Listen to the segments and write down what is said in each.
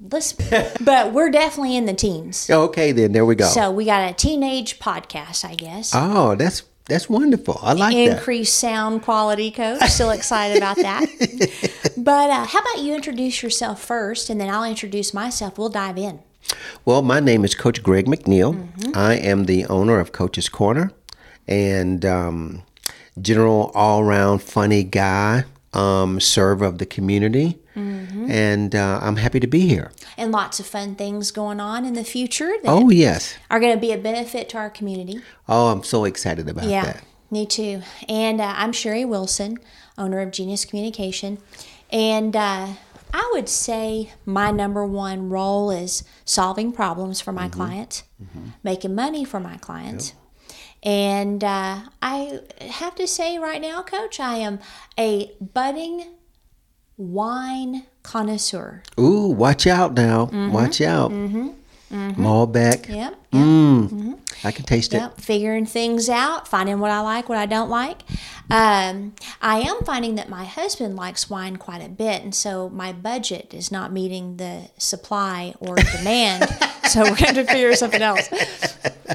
listen, but we're definitely in the teens. Okay, then there we go. So we got a teenage podcast, I guess. oh, that's that's wonderful. I like that. Increased sound quality, coach. Still excited about that. but uh, how about you introduce yourself first, and then I'll introduce myself. We'll dive in. Well, my name is Coach Greg McNeil. I am the owner of Coach's Corner and um, general all around funny guy, um, server of the community. And uh, I'm happy to be here. And lots of fun things going on in the future that Oh, yes. are going to be a benefit to our community. Oh, I'm so excited about Yeah, that. me too. And uh, I'm Sherry Wilson, owner of Genius Communication. And uh, I would say my number one role is solving problems for my clients, making money for my clients. And uh, I have to say right now, Coach, I am a budding wine connoisseur. Ooh, watch out now. Watch out. Mm-hmm. Out. Malbec. Yep. Mm, hmm. I can taste it. Yep, figuring things out, finding what I like, what I don't like. Um, I am finding that my husband likes wine quite a bit, and so my budget is not meeting the supply or demand. So we're going to figure something else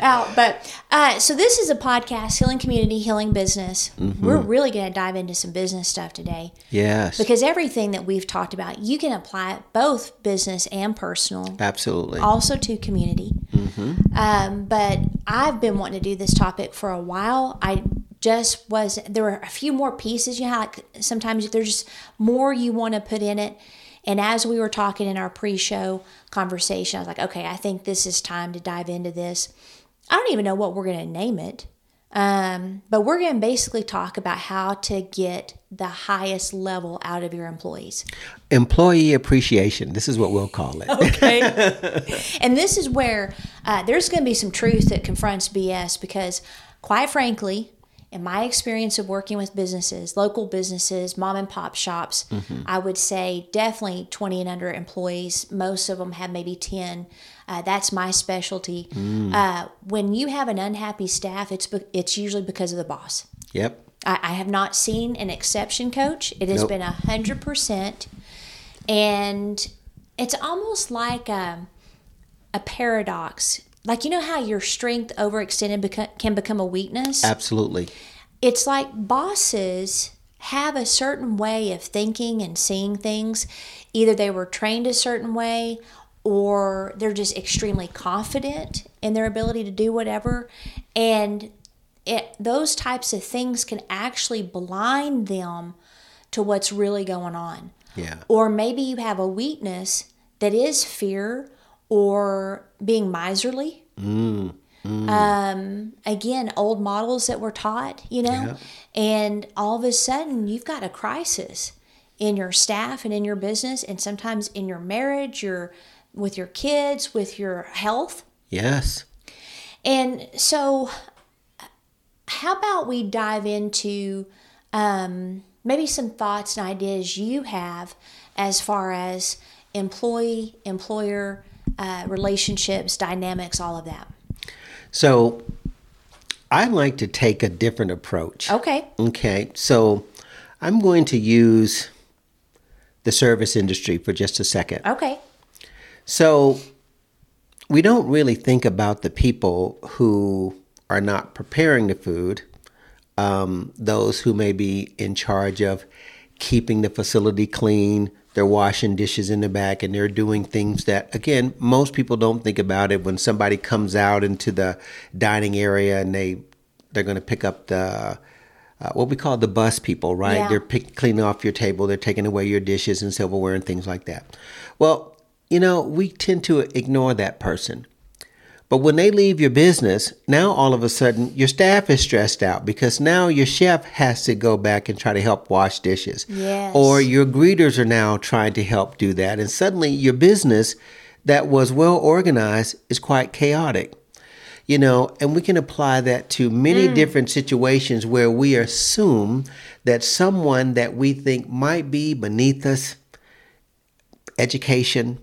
out. But uh, so this is a podcast, healing community, healing business. We're really going to dive into some business stuff today Yes. because everything that we've talked about, you can apply it both business and personal Absolutely. also to community. Hmm. Um, but I've been wanting to do this topic for a while. I just was there were a few more pieces. You know, like sometimes there's more you want to put in it. And as we were talking in our pre-show conversation, I was like, okay, I think this is time to dive into this. I don't even know what we're going to name it. Um, but we're going to basically talk about how to get the highest level out of your employees. Employee appreciation. This is what we'll call it. Okay. and this is where uh, there's going to be some truth that confronts BS because, quite frankly, in my experience of working with businesses, local businesses, mom and pop shops, I would say definitely 20 and under employees. Most of them have maybe 10. Uh, that's my specialty. Uh, when you have an unhappy staff, it's be- it's usually because of the boss. Yep. I, I have not seen an exception, coach. It has Nope. been a hundred percent, and it's almost like a, a paradox. Like you know how your strength overextended beco- can become a weakness. Absolutely. It's like bosses have a certain way of thinking and seeing things. Either they were trained a certain way, or they're just extremely confident in their ability to do whatever, and it, those types of things can actually blind them to what's really going on. Yeah. Or maybe you have a weakness that is fear or being miserly. Um, again, old models that were taught, you know, Yeah. and all of a sudden you've got a crisis in your staff and in your business, and sometimes in your marriage, your with your kids, with your health. Yes. And so, how about we dive into um, maybe some thoughts and ideas you have as far as employee employer uh, relationships, dynamics, all of that? So I like to take a different approach. Okay. Okay. So I'm going to use the service industry for just a second. Okay. So we don't really think about the people who are not preparing the food, um, those who may be in charge of keeping the facility clean. They're washing dishes in the back and they're doing things that, again, most people don't think about it when somebody comes out into the dining area and they they're going to pick up the uh, what we call the bus people, right? Yeah. They're pick, cleaning off your table, they're taking away your dishes and silverware and things like that. Well, you know, we tend to ignore that person. But when they leave your business, now all of a sudden your staff is stressed out because now your chef has to go back and try to help wash dishes. Yes. Or your greeters are now trying to help do that. And suddenly your business that was well organized is quite chaotic. You know, and we can apply that to many mm. different situations where we assume that someone that we think might be beneath us, education,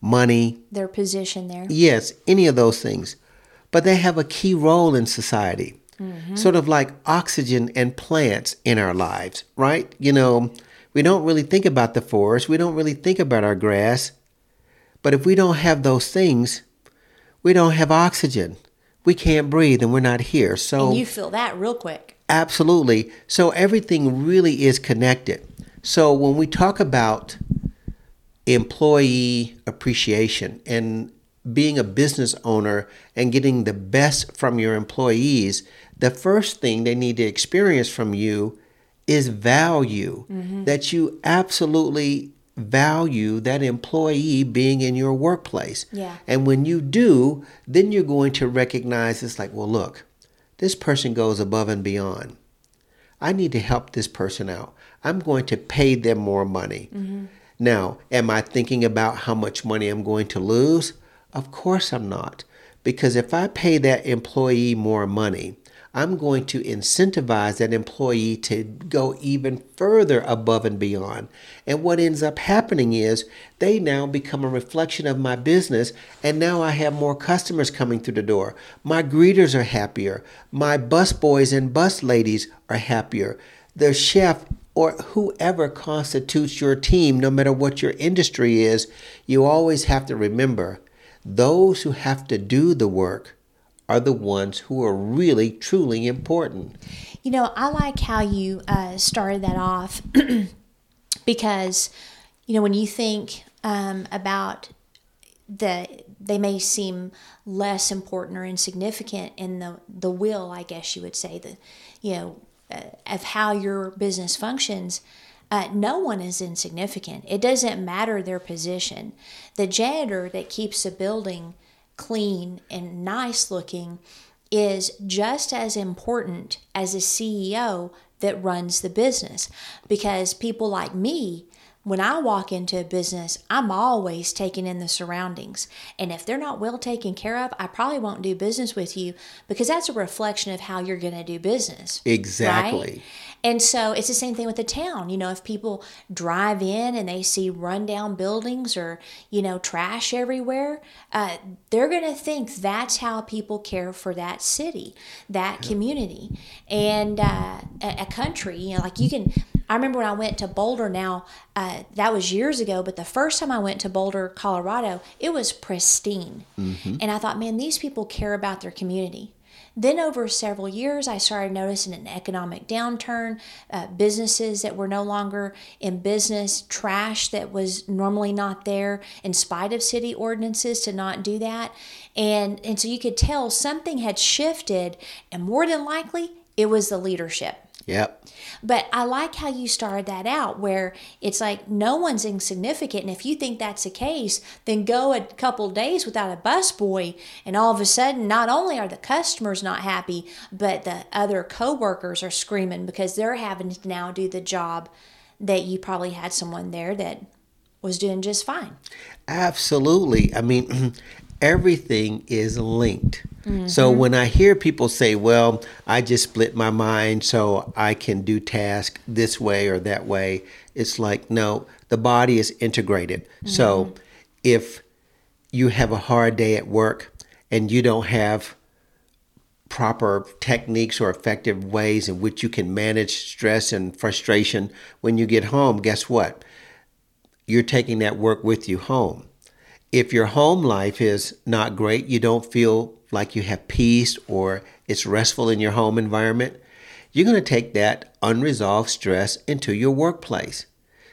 money, Their position there. Yes, any of those things. But they have a key role in society, mm-hmm. sort of like oxygen and plants in our lives, right? You know, we don't really think about the forest, we don't really think about our grass, But if we don't have those things, we don't have oxygen. We can't breathe and we're not here. So And you feel that real quick. Absolutely. So everything really is connected. So when we talk about employee appreciation and being a business owner and getting the best from your employees, the first thing they need to experience from you is value. Mm-hmm. That you absolutely value that employee being in your workplace. Yeah. And when you do, then you're going to recognize it's like, well, look, this person goes above and beyond. I need to help this person out. I'm going to pay them more money. Mm-hmm. Now, am I thinking about how much money I'm going to lose? Of course I'm not. Because if I pay that employee more money, I'm going to incentivize that employee to go even further above and beyond. And what ends up happening is they now become a reflection of my business, and now I have more customers coming through the door. My greeters are happier. My bus boys and bus ladies are happier. The chef or whoever constitutes your team, no matter what your industry is, you always have to remember those who have to do the work are the ones who are really, truly important. You know, I like how you uh, started that off because, you know, when you think um, about the, they may seem less important or insignificant in the the will, I guess you would say the, you know, of how your business functions. Uh, no one is insignificant. It doesn't matter their position. The janitor that keeps a building clean and nice looking is just as important as a CEO that runs the business because people like me when I walk into a business, I'm always taking in the surroundings. And if they're not well taken care of, I probably won't do business with you because that's a reflection of how you're going to do business. Exactly. Right? And so it's the same thing with the town. You know, if people drive in and they see rundown buildings or, you know, trash everywhere, uh, they're going to think that's how people care for that city, that community, and uh, a, a country. You know, like you can. I remember when I went to Boulder now, uh, that was years ago, but the first time I went to Boulder, Colorado, it was pristine. And I thought, man, these people care about their community. Then, over several years, I started noticing an economic downturn, uh, businesses that were no longer in business, trash that was normally not there, in spite of city ordinances to not do that. And, and so you could tell something had shifted, and more than likely, it was the leadership. Yep. But I like how you started that out where it's like no one's insignificant. And if you think that's the case, then go a couple days without a busboy. And all of a sudden, not only are the customers not happy, but the other coworkers are screaming because they're having to now do the job that you probably had someone there that was doing just fine. Absolutely. I mean, everything is linked. So mm-hmm. when I hear people say, well, I just split my mind so I can do task this way or that way, it's like, no, the body is integrated. So mm-hmm. if you have a hard day at work and you don't have proper techniques or effective ways in which you can manage stress and frustration when you get home, guess what? You're taking that work with you home. If your home life is not great, you don't feel like you have peace or it's restful in your home environment, you're going to take that unresolved stress into your workplace.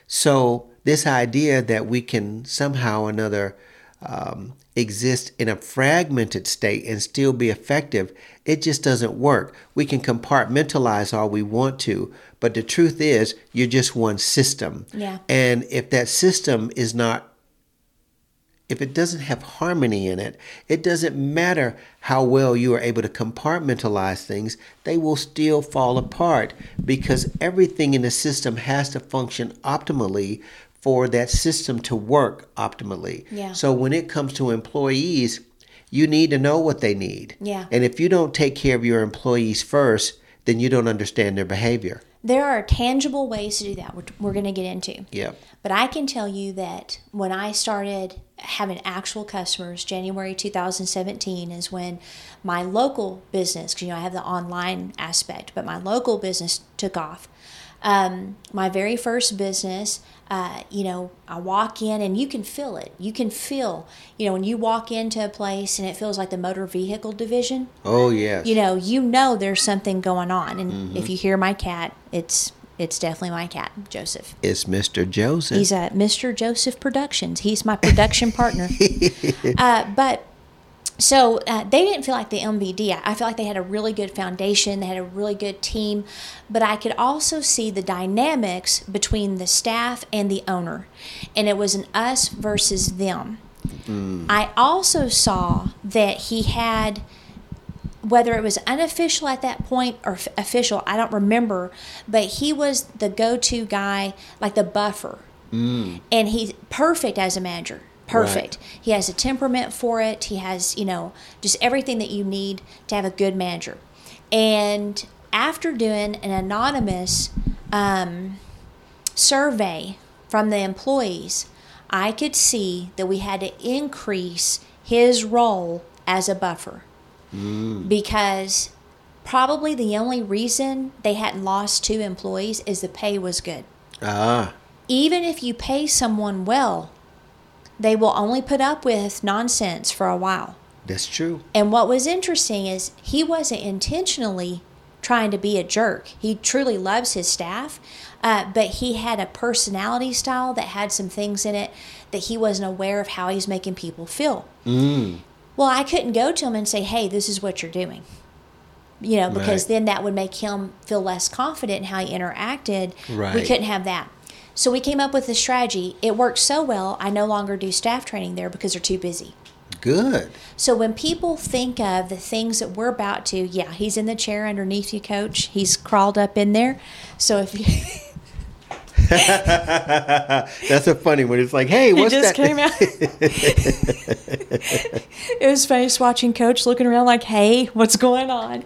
So, this idea that we can somehow or another um, exist in a fragmented state and still be effective, it just doesn't work. We can compartmentalize all we want to, but the truth is, you're just one system. Yeah. And if that system is not if it doesn't have harmony in it, it doesn't matter how well you are able to compartmentalize things, they will still fall apart because everything in the system has to function optimally for that system to work optimally. Yeah. So when it comes to employees, you need to know what they need. Yeah. And if you don't take care of your employees first, then you don't understand their behavior. There are tangible ways to do that, which we're going to get into. Yeah. But I can tell you that when I started having actual customers, January 2017 is when my local business, because you know I have the online aspect, but my local business took off. Um, my very first business, uh, you know, I walk in and you can feel it. You can feel, you know, when you walk into a place and it feels like the motor vehicle division. Oh yes. You know, you know there's something going on, and Mm-hmm. if you hear my cat, it's it's definitely my cat, Joseph. it's Mr. Joseph. He's at Mr. Joseph Productions. He's my production partner. uh, but so uh, they didn't feel like the MVD. I feel like they had a really good foundation. They had a really good team, but I could also see the dynamics between the staff and the owner, and it was an us versus them. I also saw that he had whether it was unofficial at that point or f- official, I don't remember, but he was the go to guy, like the buffer. Mm. And he's perfect as a manager. Perfect. He has a temperament for it. He has, you know, just everything that you need to have a good manager. And after doing an anonymous um, survey from the employees, I could see that we had to increase his role as a buffer because probably the only reason they hadn't lost two employees is the pay was good. ah, Even if you pay someone well, they will only put up with nonsense for a while. that's true. And what was interesting is he wasn't intentionally trying to be a jerk. He truly loves his staff, uh, but he had a personality style that had some things in it that he wasn't aware of how he's making people feel. Mm. Well, I couldn't go to him and say, hey, this is what you're doing. You know, because Right. then that would make him feel less confident in how he interacted. We couldn't have that. So we came up with a strategy. It worked so well, I no longer do staff training there because they're too busy. Good. So when people think of the things that we're about to, yeah, he's in the chair underneath you, coach. He's crawled up in there. So if you That's a funny one. It's like, hey, he what's just that? came out. it was funny just watching coach looking around like, hey, what's going on?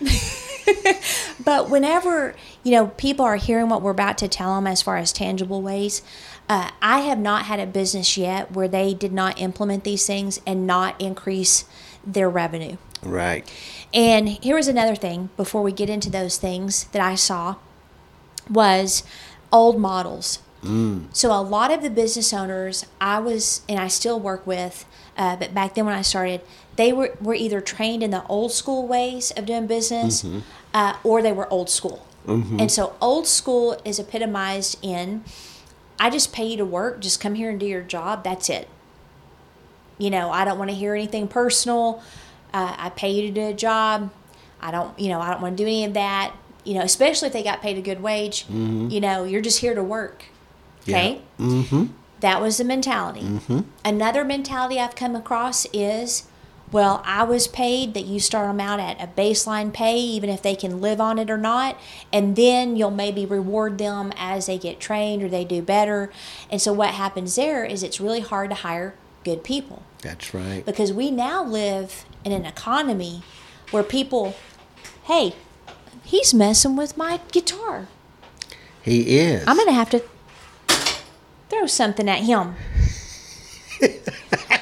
but whenever you know people are hearing what we're about to tell them as far as tangible ways uh, i have not had a business yet where they did not implement these things and not increase their revenue right. and here was another thing before we get into those things that I saw was old models. So a lot of the business owners I was and I still work with, uh, but back then when I started, they were, were either trained in the old school ways of doing business uh, or they were old school. And so old school is epitomized in I just pay you to work, just come here and do your job, that's it you know, I don't want to hear anything personal. Uh, I pay you to do a job. I don't, you know, I don't want to do any of that. You know, especially if they got paid a good wage. You know, you're just here to work. Okay. Mm-hmm. That was the mentality. Another mentality I've come across is, well, I was paid that you start them out at a baseline pay, even if they can live on it or not, and then you'll maybe reward them as they get trained or they do better. And so what happens there is it's really hard to hire good people That's right. because we now live in an economy where people, hey, he's messing with my guitar. He is. I'm going to have to throw something at him.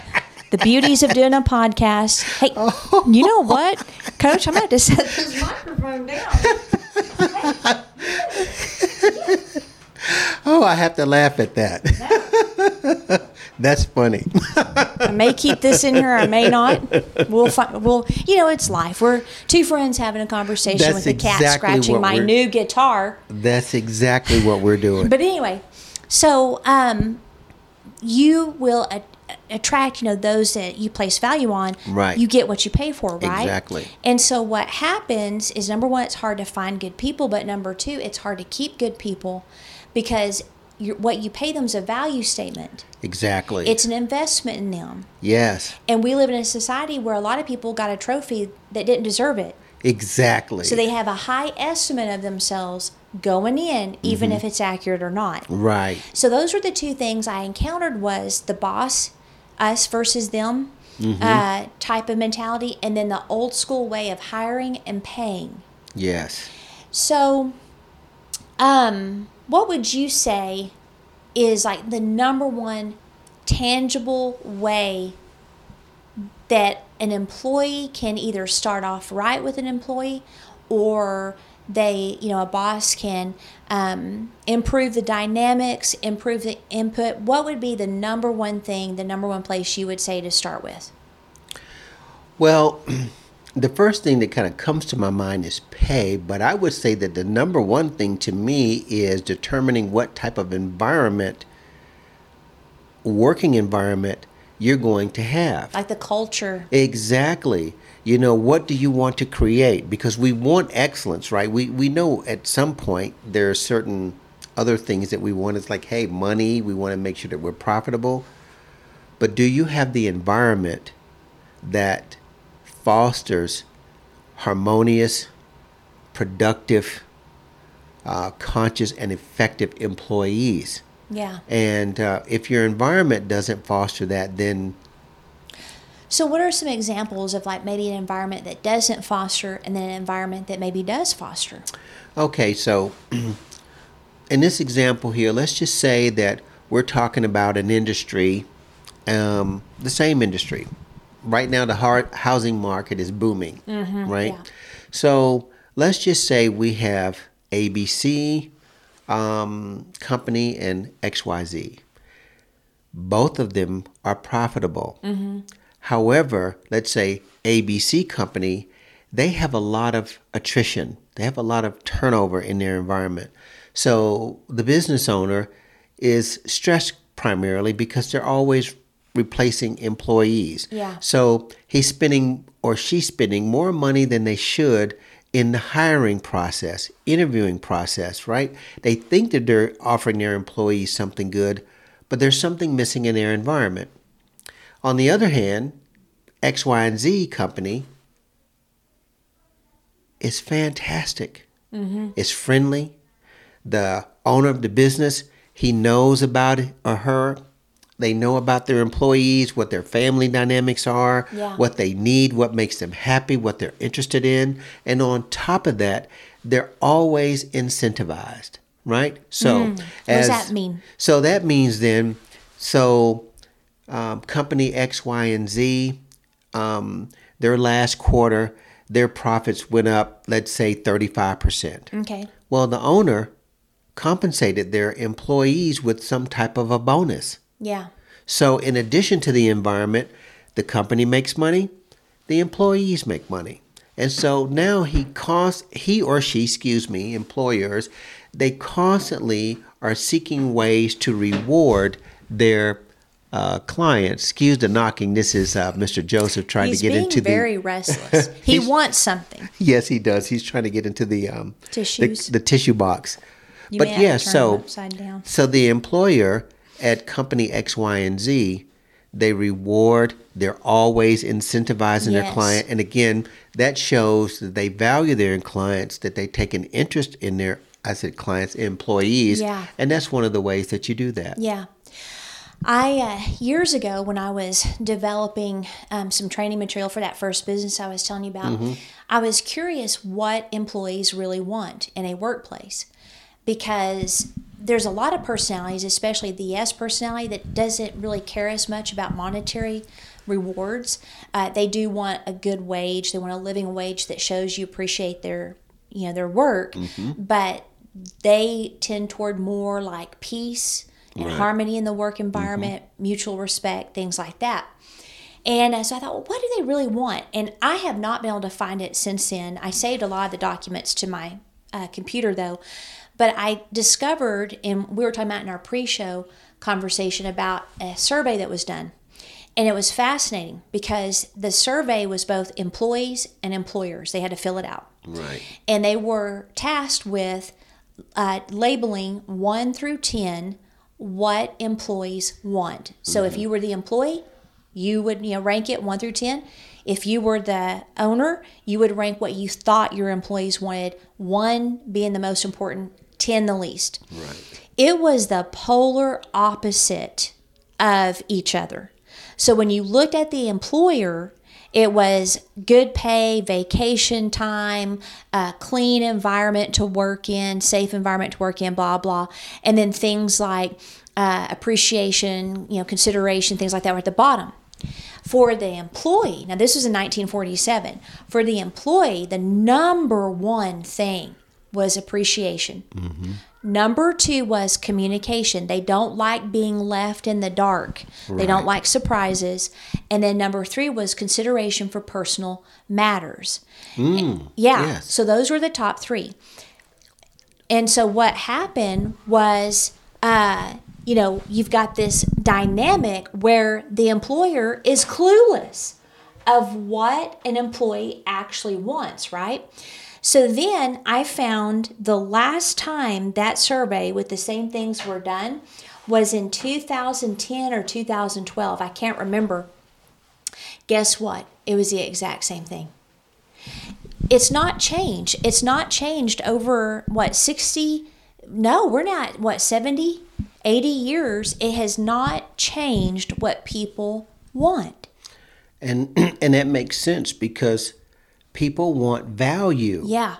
the beauties of doing a podcast. Hey, you know what, Coach? I'm going to set this microphone down. oh, I have to laugh at that. That's funny. I may keep this in here. I may not. We'll find. We'll. You know, it's life. We're two friends having a conversation That's with a cat scratching my new guitar. That's exactly what we're doing. But anyway, so um, you will attract, you know, those that you place value on. Right. You get what you pay for, right? Exactly. And so what happens is number one, it's hard to find good people, but number two, it's hard to keep good people because what you pay them is a value statement. exactly. It's an investment in them. yes. And we live in a society where a lot of people got a trophy that didn't deserve it. Exactly. So they have a high estimate of themselves going in, even mm-hmm. if it's accurate or not. right. So those were the two things I encountered was the boss, us versus them uh, type of mentality, and then the old school way of hiring and paying. Yes. So, um, what would you say is like the number one tangible way that an employee can either start off right with an employee or they, you know, a boss can um, improve the dynamics, improve the input, what would be the number one thing, the number one place you would say to start with? Well, the first thing that kind of comes to my mind is pay, but I would say that the number one thing to me is determining what type of environment, working environment, you're going to have. Like the culture. Exactly. You know, what do you want to create? Because we want excellence, right? We we know at some point there are certain other things that we want. It's like, hey, money, we want to make sure that we're profitable. But do you have the environment that fosters harmonious, productive, uh, conscious, and effective employees? Yeah. And uh, if your environment doesn't foster that, then So, what are some examples of like maybe an environment that doesn't foster and then an environment that maybe does foster? Okay, so in this example here, let's just say that we're talking about an industry, um, the same industry. Right now, the hard housing market is booming, right? yeah. So let's just say we have ABC um, company and XYZ. Both of them are profitable. However, let's say ABC company, they have a lot of attrition. They have a lot of turnover in their environment. So the business owner is stressed primarily because they're always replacing employees. Yeah. So he's spending or she's spending more money than they should in the hiring process, interviewing process, right? They think that they're offering their employees something good, but there's something missing in their environment. On the other hand, X, Y, and Z company is fantastic. Mm-hmm. It's friendly. The owner of the business, he knows about it or her. They know about their employees, what their family dynamics are, Yeah. what they need, what makes them happy, what they're interested in. And on top of that, they're always incentivized, right? So, Hmm. What does that mean? So that means then, so um, company X, Y, and Z, um, their last quarter, their profits went up, let's say 35%. Okay. Well, the owner compensated their employees with some type of a bonus. Yeah. So, in addition to the environment, the company makes money, the employees make money. And so now he cost he or she, excuse me, employers, they constantly are seeking ways to reward their uh, clients. Excuse the knocking. This is uh, Mr. Joseph trying He's to get being into very restless. He wants something. Yes, he does. He's trying to get into the um, Tissues. the, the tissue box. You but yeah, so upside down. so the employer at company X, Y, and Z, they reward. They're always incentivizing their client, and again, that shows that they value their clients, that they take an interest in their, I said, clients, employees, Yeah. and that's one of the ways that you do that. Yeah. I uh, years ago when I was developing um, some training material for that first business I was telling you about, I was curious what employees really want in a workplace because there's a lot of personalities, especially the S personality, that doesn't really care as much about monetary rewards. Uh, they do want a good wage. They want a living wage that shows you appreciate their you know their work, but they tend toward more like peace and Right. harmony in the work environment, mutual respect, things like that. And uh, so I thought, well, what do they really want? And I have not been able to find it since then. I saved a lot of the documents to my uh, computer though, but I discovered, and we were talking about in our pre show conversation about a survey that was done. And it was fascinating because the survey was both employees and employers. They had to fill it out Right. and they were tasked with uh, labeling one through 10 what employees want. So if you were the employee, you would you know rank it 1 through 10. If you were the owner, you would rank what you thought your employees wanted, 1 being the most important, 10 the least. Right. It was the polar opposite of each other. So when you looked at the employer, it was good pay, vacation time, a clean environment to work in, safe environment to work in, blah blah, and then things like uh, appreciation, you know, consideration, things like that were at the bottom. For the employee, now this was in 1947. For the employee, the number one thing was appreciation. Number two was communication. They don't like being left in the dark. They don't like surprises. And then number three was consideration for personal matters. yeah. yes. So those were the top three. And so what happened was, uh, you know, you've got this dynamic where the employer is clueless of what an employee actually wants, right? So then I found the last time that survey with the same things were done was in 2010 or 2012. I can't remember. Guess what? It was the exact same thing it's not changed. It's not changed over what 60 no, we're not what 70, 80 years. It has not changed what people want. And and that makes sense because people want value. Yeah.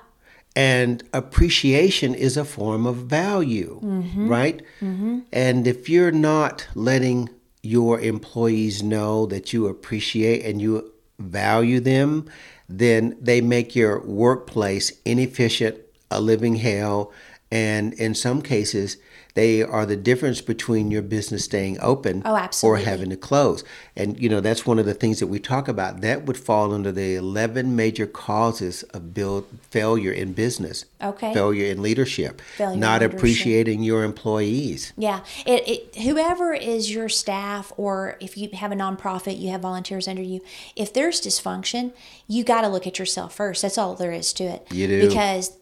And appreciation is a form of value, mm-hmm. right? Mm-hmm. And if you're not letting your employees know that you appreciate and you value them, then they make your workplace inefficient, a living hell, and in some cases, they are the difference between your business staying open Oh, or having to close. And you know, that's one of the things that we talk about. That would fall under the 11 major causes of build failure in business. Okay. Failure in leadership. Failure in not leadership. appreciating your employees. Yeah, it, it whoever is your staff, or if you have a nonprofit, you have volunteers under you. If there's dysfunction, you got to look at yourself first. That's all there is to it. You do. because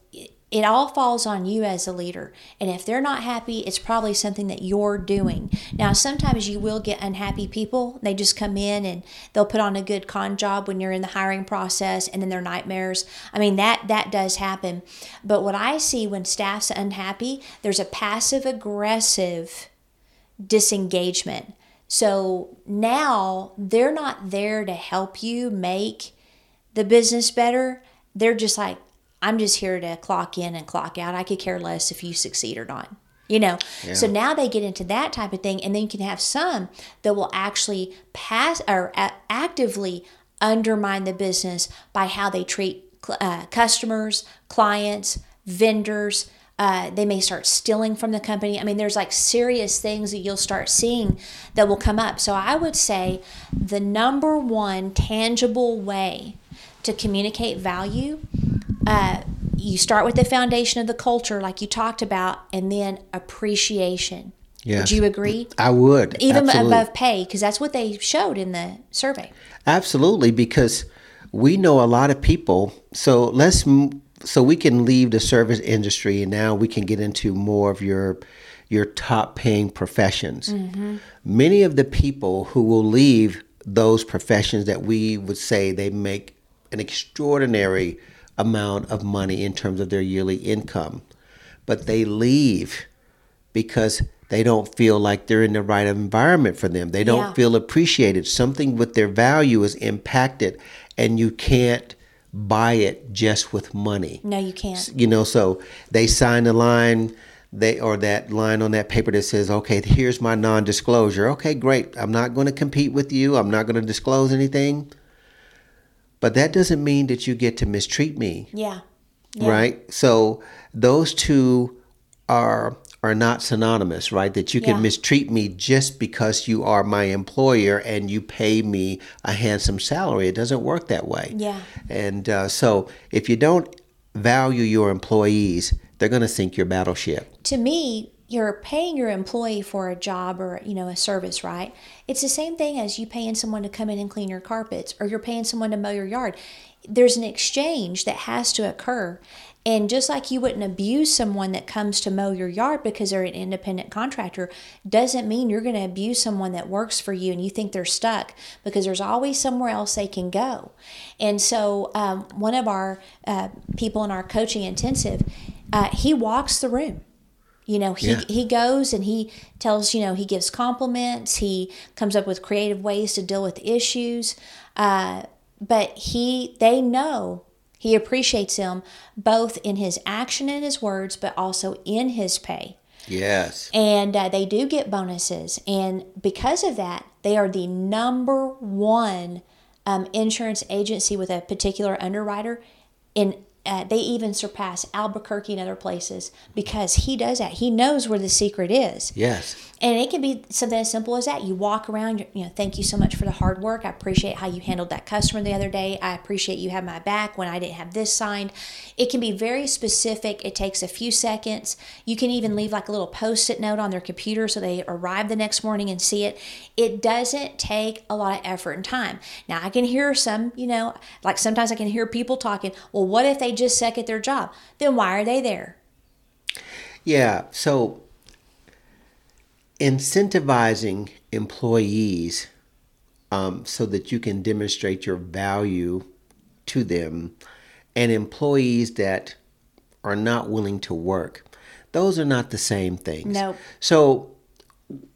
it, all falls on you as a leader. And if they're not happy, it's probably something that you're doing. Now, sometimes you will get unhappy people. They just come in and they'll put on a good con job when you're in the hiring process, and then they're nightmares. I mean that that does happen. But what I see when staff's unhappy, there's a passive aggressive disengagement. So now they're not there to help you make the business better. They're just like, I'm just here to clock in and clock out. I could care less if you succeed or not. You know, so now they get into that type of thing, and then you can have some that will actually pass or a- actively undermine the business by how they treat cl- uh, customers, clients, vendors. Uh, they may start stealing from the company. I mean, there's like serious things that you'll start seeing that will come up. So I would say the number one tangible way to communicate value uh, you start with the foundation of the culture, like you talked about, and then appreciation. Yes. Would you agree? I would. Even absolutely. above pay, because that's what they showed in the survey. Absolutely, because we know a lot of people. So let's so we can leave the service industry and now we can get into more of your your top paying professions. Many of the people who will leave those professions that we would say they make an extraordinary amount of money in terms of their yearly income, but they leave because they don't feel like they're in the right environment for them. They don't Yeah. feel appreciated. Something with their value is impacted, and you can't buy it just with money. No, you can't. You know, so they sign the line, they or that line on that paper that says, "Okay, here's my non-disclosure." Okay, great. I'm not going to compete with you. I'm not going to disclose anything. But that doesn't mean that you get to mistreat me Yeah. Yeah. right? So those two are are not synonymous, right? That you can Yeah. mistreat me just because you are my employer and you pay me a handsome salary. It doesn't work that way. Yeah. And uh, so if you don't value your employees, they're going to sink your battleship. To me, you're paying your employee for a job or you know a service, right? It's the same thing as you paying someone to come in and clean your carpets, or you're paying someone to mow your yard. There's an exchange that has to occur. And just like you wouldn't abuse someone that comes to mow your yard because they're an independent contractor, doesn't mean you're going to abuse someone that works for you and you think they're stuck because there's always somewhere else they can go. And so, um, one of our uh, people in our coaching intensive, uh, he walks the room. You know, he, Yeah. he goes and he tells, you know, he gives compliments. He comes up with creative ways to deal with issues. Uh, but he, they know he appreciates them both in his action and his words, but also in his pay. Yes. And uh, they do get bonuses. And because of that, they are the number one um, insurance agency with a particular underwriter in uh, they even surpass Albuquerque and other places because he does that. He knows where the secret is. Yes. And it can be something as simple as that. You walk around, you know, thank you so much for the hard work. I appreciate how you handled that customer the other day. I appreciate you had my back when I didn't have this signed. It can be very specific. It takes a few seconds. You can even leave like a little post it note on their computer so they arrive the next morning and see it. It doesn't take a lot of effort and time. Now, I can hear some, you know, like sometimes I can hear people talking, well, what if they just suck at their job? Then why are they there? Yeah. So incentivizing employees um, so that you can demonstrate your value to them and employees that are not willing to work those are not the same things Nope. so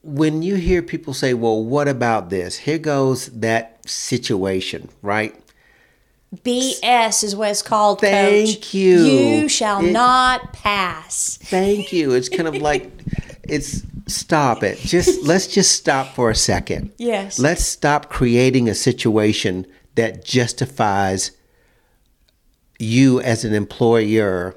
when you hear people say well what about this here goes that situation right BS is what it's called. Thank coach. you. You shall It- not pass. Thank you. It's kind of like it's stop it. Just let's just stop for a second. Yes. Let's stop creating a situation that justifies you as an employer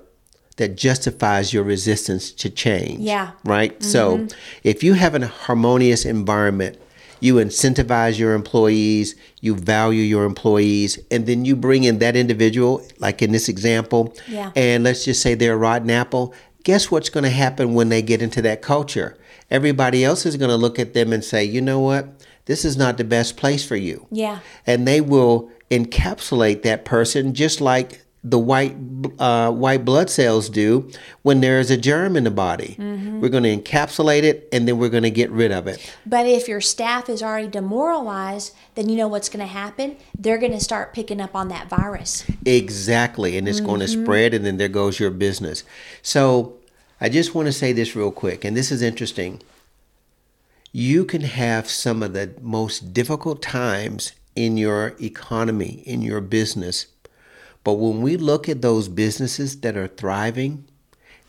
that justifies your resistance to change. Yeah. Right? So, mm-hmm. if you have a harmonious environment, you incentivize your employees, you value your employees, and then you bring in that individual, like in this example, Yeah. and let's just say they're a rotten apple. Guess what's going to happen when they get into that culture? Everybody else is going to look at them and say, you know what? This is not the best place for you. Yeah. And they will encapsulate that person just like the white uh, white blood cells do when there is a germ in the body. We're going to encapsulate it and then we're going to get rid of it. But if your staff is already demoralized, then you know what's going to happen. They're going to start picking up on that virus. Exactly. And it's going to spread, and then there goes your business. So I just want to say this real quick, and this is interesting. You can have some of the most difficult times in your economy, in your business. But when we look at those businesses that are thriving,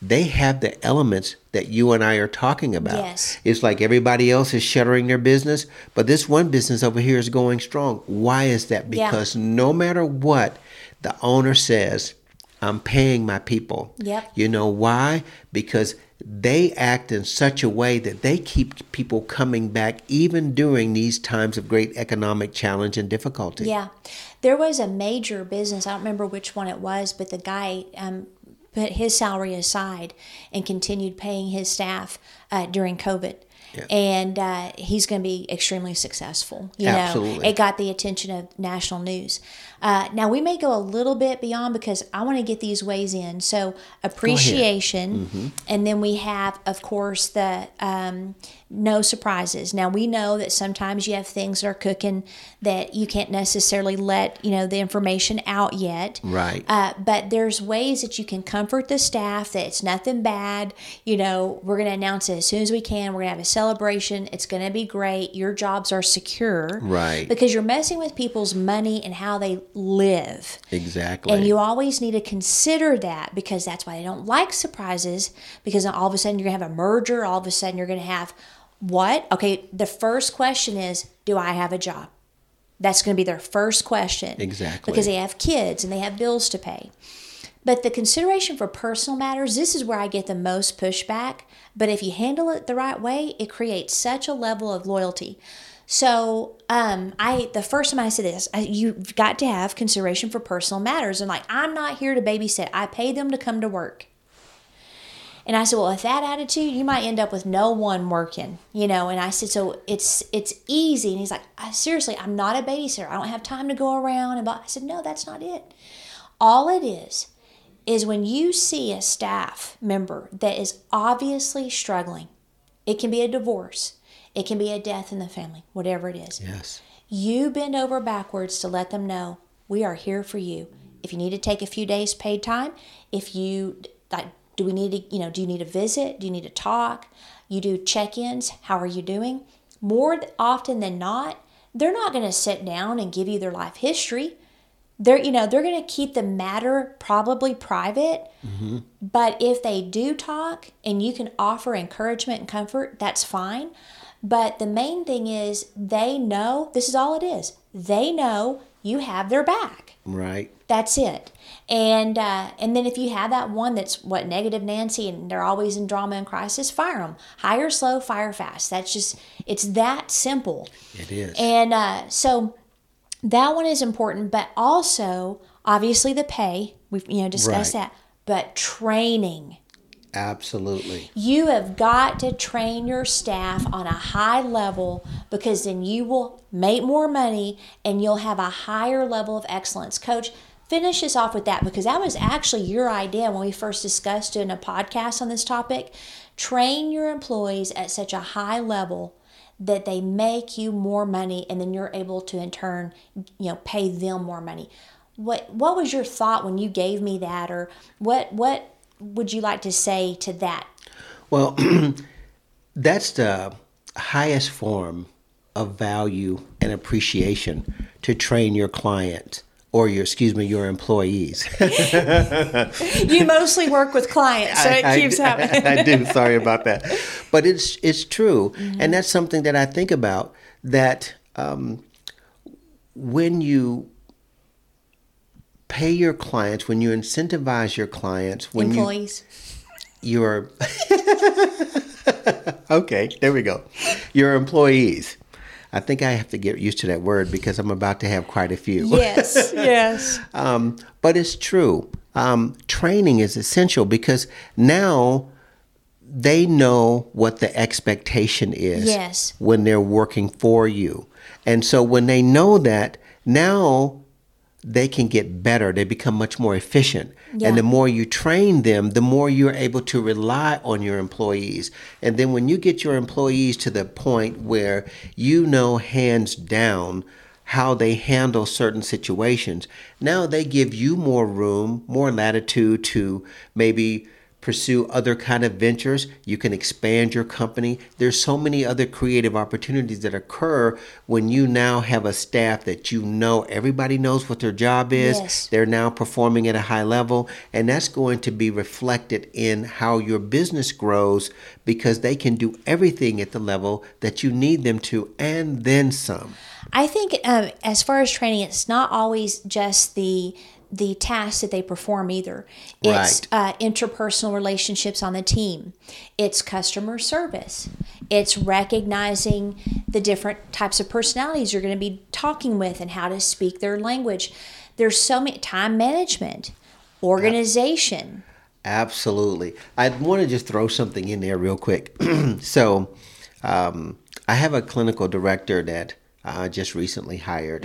they have the elements that you and I are talking about. Yes. It's like everybody else is shuttering their business, but this one business over here is going strong. Why is that? Yeah. Because no matter what the owner says, I'm paying my people. Yep. You know why? Because they act in such a way that they keep people coming back even during these times of great economic challenge and difficulty. Yeah. There was a major business, I don't remember which one it was, but the guy um, put his salary aside and continued paying his staff uh, during COVID. And uh, he's going to be extremely successful. You know, it got the attention of national news. Uh, now we may go a little bit beyond because I want to get these ways in. So appreciation, and then we have, of course, the um, no surprises. Now we know that sometimes you have things that are cooking that you can't necessarily let you know the information out yet. Right. Uh, but there's ways that you can comfort the staff that it's nothing bad. You know, we're going to announce it as soon as we can. We're going to have a celebration. It's going to be great. Your jobs are secure. Right. Because you're messing with people's money and how they live. Exactly. And you always need to consider that because that's why they don't like surprises. Because all of a sudden you're going to have a merger. All of a sudden you're going to have what? Okay, the first question is Do I have a job? That's going to be their first question. Exactly. Because they have kids and they have bills to pay. But the consideration for personal matters, this is where I get the most pushback. But if you handle it the right way, it creates such a level of loyalty. So, um, I the first time I said this, I, you've got to have consideration for personal matters. And like, I'm not here to babysit. I pay them to come to work. And I said, well, with that attitude, you might end up with no one working, you know. And I said, so it's it's easy. And he's like, I, seriously, I'm not a babysitter. I don't have time to go around. And. I said, no, that's not it. All it is is when you see a staff member that is obviously struggling. It can be a divorce. It can be a death in the family, whatever it is. yes. You bend over backwards to let them know we are here for you. If you need to take a few days paid time, if you like, do we need to, you know, do you need a visit? Do you need to talk? You do check-ins. How are you doing? More often than not, they're not going to sit down and give you their life history. They're, you know, they're going to keep the matter probably private. Mm-hmm. But if they do talk and you can offer encouragement and comfort, that's fine. But the main thing is they know this is all it is. They know you have their back. Right. That's it. And uh, and then if you have that one that's what negative Nancy and they're always in drama and crisis, fire them. Hire slow, fire fast. That's just it's that simple. It is. And uh, so that one is important, but also obviously the pay. We've you know discussed Right. that, but training. Absolutely. You have got to train your staff on a high level because then you will make more money and you'll have a higher level of excellence. Coach, finish us off with that because that was actually your idea when we first discussed doing a podcast on this topic. Train your employees at such a high level that they make you more money and then you're able to in turn, you know, pay them more money. What what was your thought when you gave me that or what what would you like to say to that? Well, that's the highest form of value and appreciation to train your client or your excuse me your employees. You mostly work with clients, so it I- keeps I, happening. I do. Sorry about that, but it's it's true, Mm-hmm. and that's something that I think about. That um, when you pay your clients, when you incentivize your clients, when you Employees. your okay there we go your employees i think i have to get used to that word because i'm about to have quite a few Yes, yes. um, but it's true um, training is essential because now they know what the expectation is Yes. when they're working for you and so when they know that now they can get better. They become much more efficient. Yeah. and the more you train them the more you're able to rely on your employees. And then when you get your employees to the point where you know hands down how they handle certain situations now they give you more room more latitude to maybe pursue other kind of ventures. You can expand your company. There's so many other creative opportunities that occur when you now have a staff that you know everybody knows what their job is. Yes. they're now performing at a high level and that's going to be reflected in how your business grows because they can do everything at the level that you need them to and then some. I think um, as far as training, it's not always just the the tasks that they perform either. It's Right. uh, interpersonal relationships on the team. It's customer service. It's recognizing the different types of personalities you're going to be talking with and how to speak their language. There's so many time management, organization. Absolutely. I want to just throw something in there real quick. so, um, I have a clinical director that I just recently hired.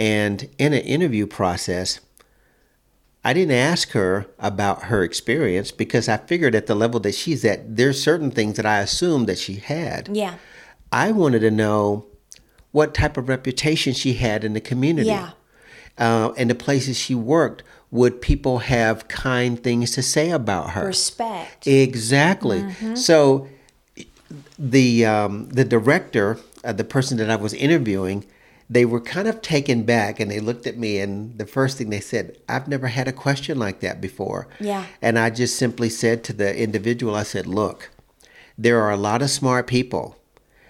And in an interview process, I didn't ask her about her experience because I figured at the level that she's at, there's certain things that I assumed that she had. Yeah. I wanted to know what type of reputation she had in the community. Yeah. Uh, and the places she worked, would people have kind things to say about her? Respect. Exactly. So the um, the director, uh, the person that I was interviewing, they were kind of taken back and they looked at me and the first thing they said, "I've never had a question like that before." Yeah. And I just simply said to the individual, I said, "Look, there are a lot of smart people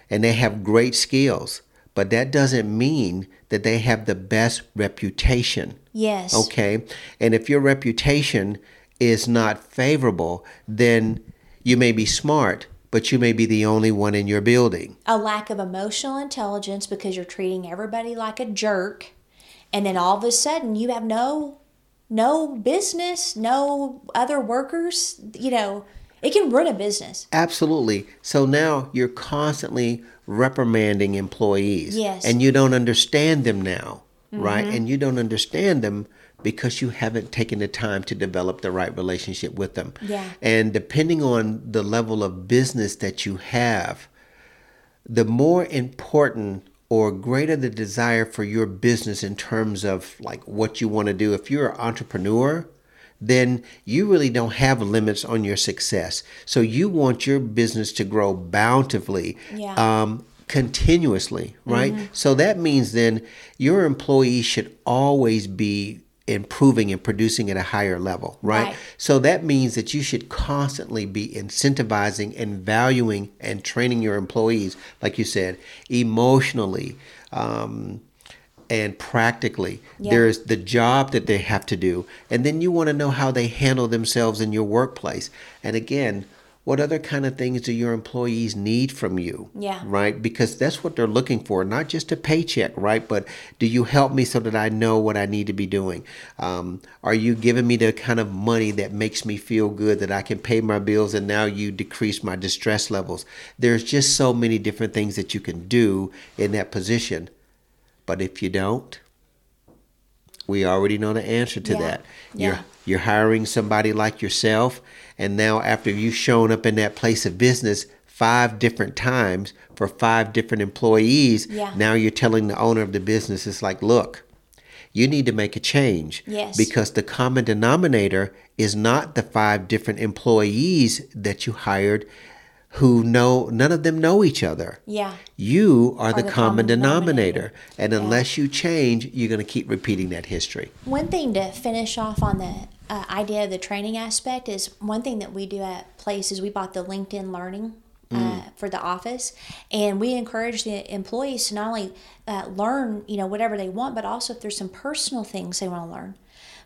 and they have great skills, but that doesn't mean that they have the best reputation." Yes. Okay. And if your reputation is not favorable, then you may be smart, but you may be the only one in your building. a lack of emotional intelligence because you're treating everybody like a jerk and then all of a sudden you have no no business no other workers you know it can ruin a business Absolutely. So now you're constantly reprimanding employees. Yes. And you don't understand them now, right? Mm-hmm. And you don't understand them because you haven't taken the time to develop the right relationship with them. Yeah. And depending on the level of business that you have, the more important or greater the desire for your business in terms of like what you want to do if you're an entrepreneur then you really don't have limits on your success so you want your business to grow bountifully Yeah. um, continuously right so that means then your employees should always be improving and producing at a higher level right, Right. so that means that you should constantly be incentivizing and valuing and training your employees, like you said, emotionally, um, and practically. Yeah. There's the job that they have to do, and then you want to know how they handle themselves in your workplace. And again, what other kind of things do your employees need from you? Yeah. Right? Because that's what they're looking for, not just a paycheck, right? But do you help me so that I know what I need to be doing? Um, are you giving me the kind of money that makes me feel good that I can pay my bills and now you decrease my distress levels? There's just so many different things that you can do in that position. But if you don't, we already know the answer to Yeah. that. Yeah. You're you're hiring somebody like yourself, and now after you've shown up in that place of business five different times for five different employees, Yeah. now you're telling the owner of the business, it's like, look, you need to make a change Yes. because the common denominator is not the five different employees that you hired who know none of them know each other. Yeah. You are, the, the common, common denominator. denominator. And unless you change, you're going to keep repeating that history. One thing to finish off on the uh, idea of the training aspect is one thing that we do at places. We bought the LinkedIn Learning uh, for the office, and we encourage the employees to not only uh, learn, you know, whatever they want, but also if there's some personal things they want to learn.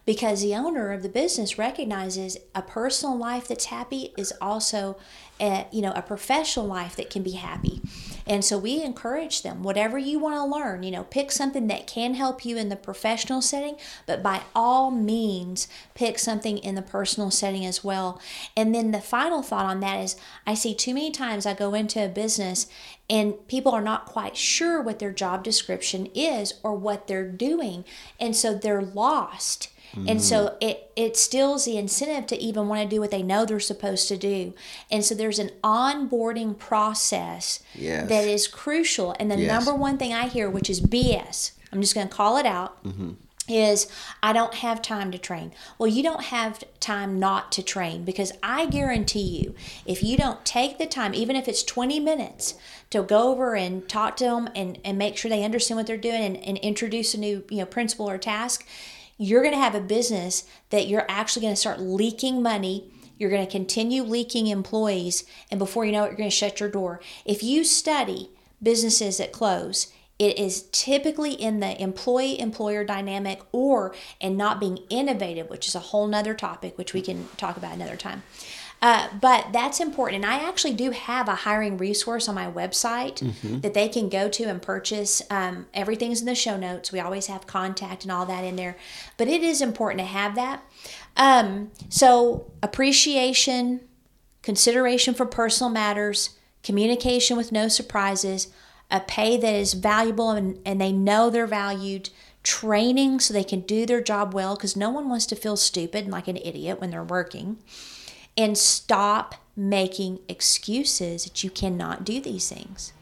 Because the owner of the business recognizes a personal life that's happy is also, a, you know, a professional life that can be happy, and so we encourage them. Whatever you want to learn, you know, pick something that can help you in the professional setting, but by all means, pick something in the personal setting as well. And then the final thought on that is, I see too many times I go into a business and people are not quite sure what their job description is or what they're doing, and so they're lost. And so mm. it, it stills the incentive to even want to do what they know they're supposed to do. And so there's an onboarding process Yes. that is crucial. And the Yes. number one thing I hear, which is BS, I'm just going to call it out, mm-hmm. is I don't have time to train. Well, you don't have time not to train because I guarantee you, if you don't take the time, even if it's 20 minutes, to go over and talk to them and, and make sure they understand what they're doing and, and introduce a new you know principle or task, you're going to have a business that you're actually going to start leaking money. You're going to continue leaking employees, and before you know it, you're going to shut your door. If you study businesses that close, it is typically in the employee employer dynamic or in not being innovative, which is a whole nother topic, which we can talk about another time. Uh, but that's important. And I actually do have a hiring resource on my website that they can go to and purchase. Um, everything's in the show notes. We always have contact and all that in there. But it is important to have that. Um, so, appreciation, consideration for personal matters, communication with no surprises, a pay that is valuable and, and they know they're valued, training so they can do their job well because no one wants to feel stupid and like an idiot when they're working, and stop making excuses that you cannot do these things.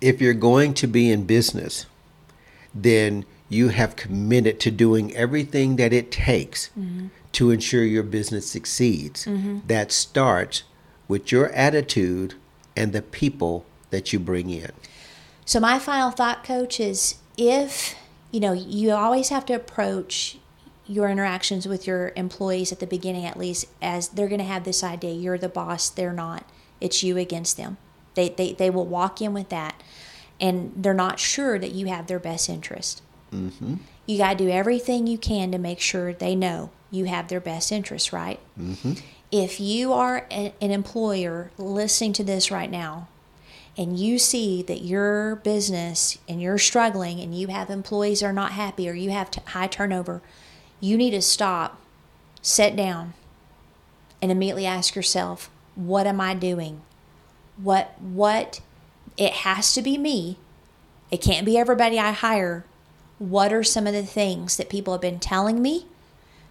If you're going to be in business, then you have committed to doing everything that it takes mm-hmm. to ensure your business succeeds. Mm-hmm. That starts with your attitude and the people that you bring in. So my final thought, coach, is if you know you always have to approach your interactions with your employees at the beginning, at least, as they're going to have this idea: you're the boss, they're not. It's you against them. They they they will walk in with that, and they're not sure that you have their best interest. Mm-hmm. You got to do everything you can to make sure they know you have their best interest, right? Mm-hmm. If you are a- an employer listening to this right now, and you see that your business and you're struggling and you have employees that are not happy or you have t- high turnover, you need to stop, sit down, and immediately ask yourself, what am I doing? What what it has to be me. It can't be everybody I hire. What are some of the things that people have been telling me?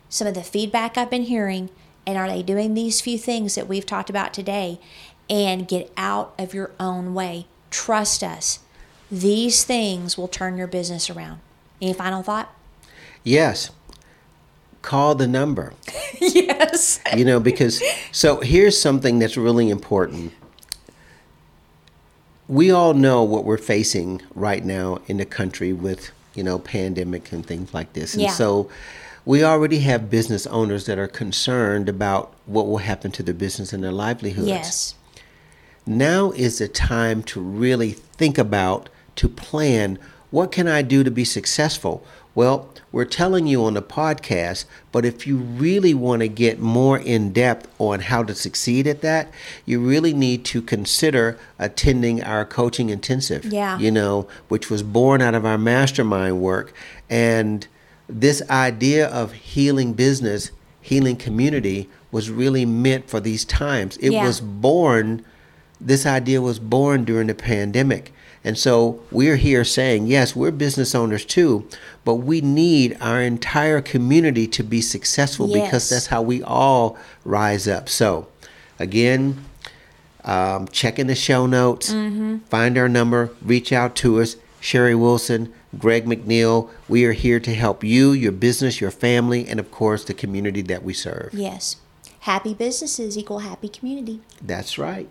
Some of the feedback I've been hearing, and are they doing these few things that we've talked about today? And get out of your own way. Trust us. These things will turn your business around. Any final thought? Yes. Call the number. yes. You know, because so here's something that's really important. We all know what we're facing right now in the country with, you know, pandemic and things like this. And Yeah. so we already have business owners that are concerned about what will happen to their business and their livelihoods. Yes. Now is the time to really think about, to plan what can I do to be successful? Well, we're telling you on the podcast, but if you really want to get more in depth on how to succeed at that, you really need to consider attending our coaching intensive. Yeah. You know, which was born out of our mastermind work. And this idea of healing business, healing community was really meant for these times. It Yeah. was born, this idea was born during the pandemic. And so we're here saying, yes, we're business owners too, but we need our entire community to be successful Yes. because that's how we all rise up. So, again, um, check in the show notes, find our number, reach out to us. Sherry Wilson, Greg McNeil, we are here to help you, your business, your family, and of course, the community that we serve. Yes. Happy businesses equal happy community. That's right.